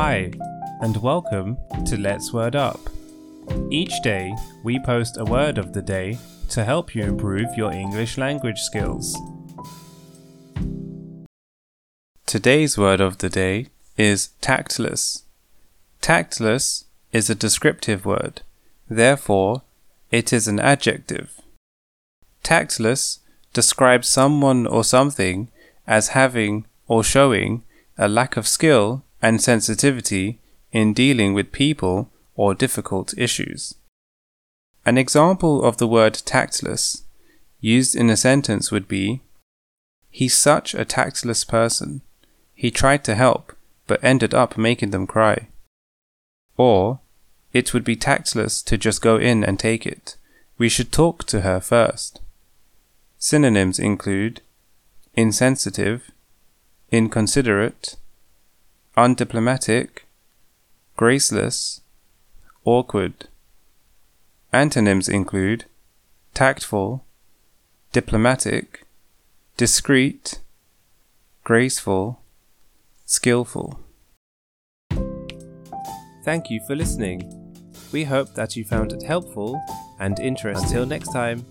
Hi, and welcome to Let's Word Up. Each day, we post a word of the day to help you improve your English language skills. Today's word of the day is tactless. Tactless is a descriptive word, therefore, it is an adjective. Tactless describes someone or something as having or showing a lack of skill and sensitivity in dealing with people or difficult issues. An example of the word tactless used in a sentence would be He's such a tactless person. He tried to help, but ended up making them cry. Or, it would be tactless to just go in and take it. We should talk to her first. Synonyms include insensitive, inconsiderate, undiplomatic, graceless, awkward. Antonyms include tactful, diplomatic, discreet, graceful, skillful. Thank you for listening. We hope that you found it helpful and interesting. Until next time.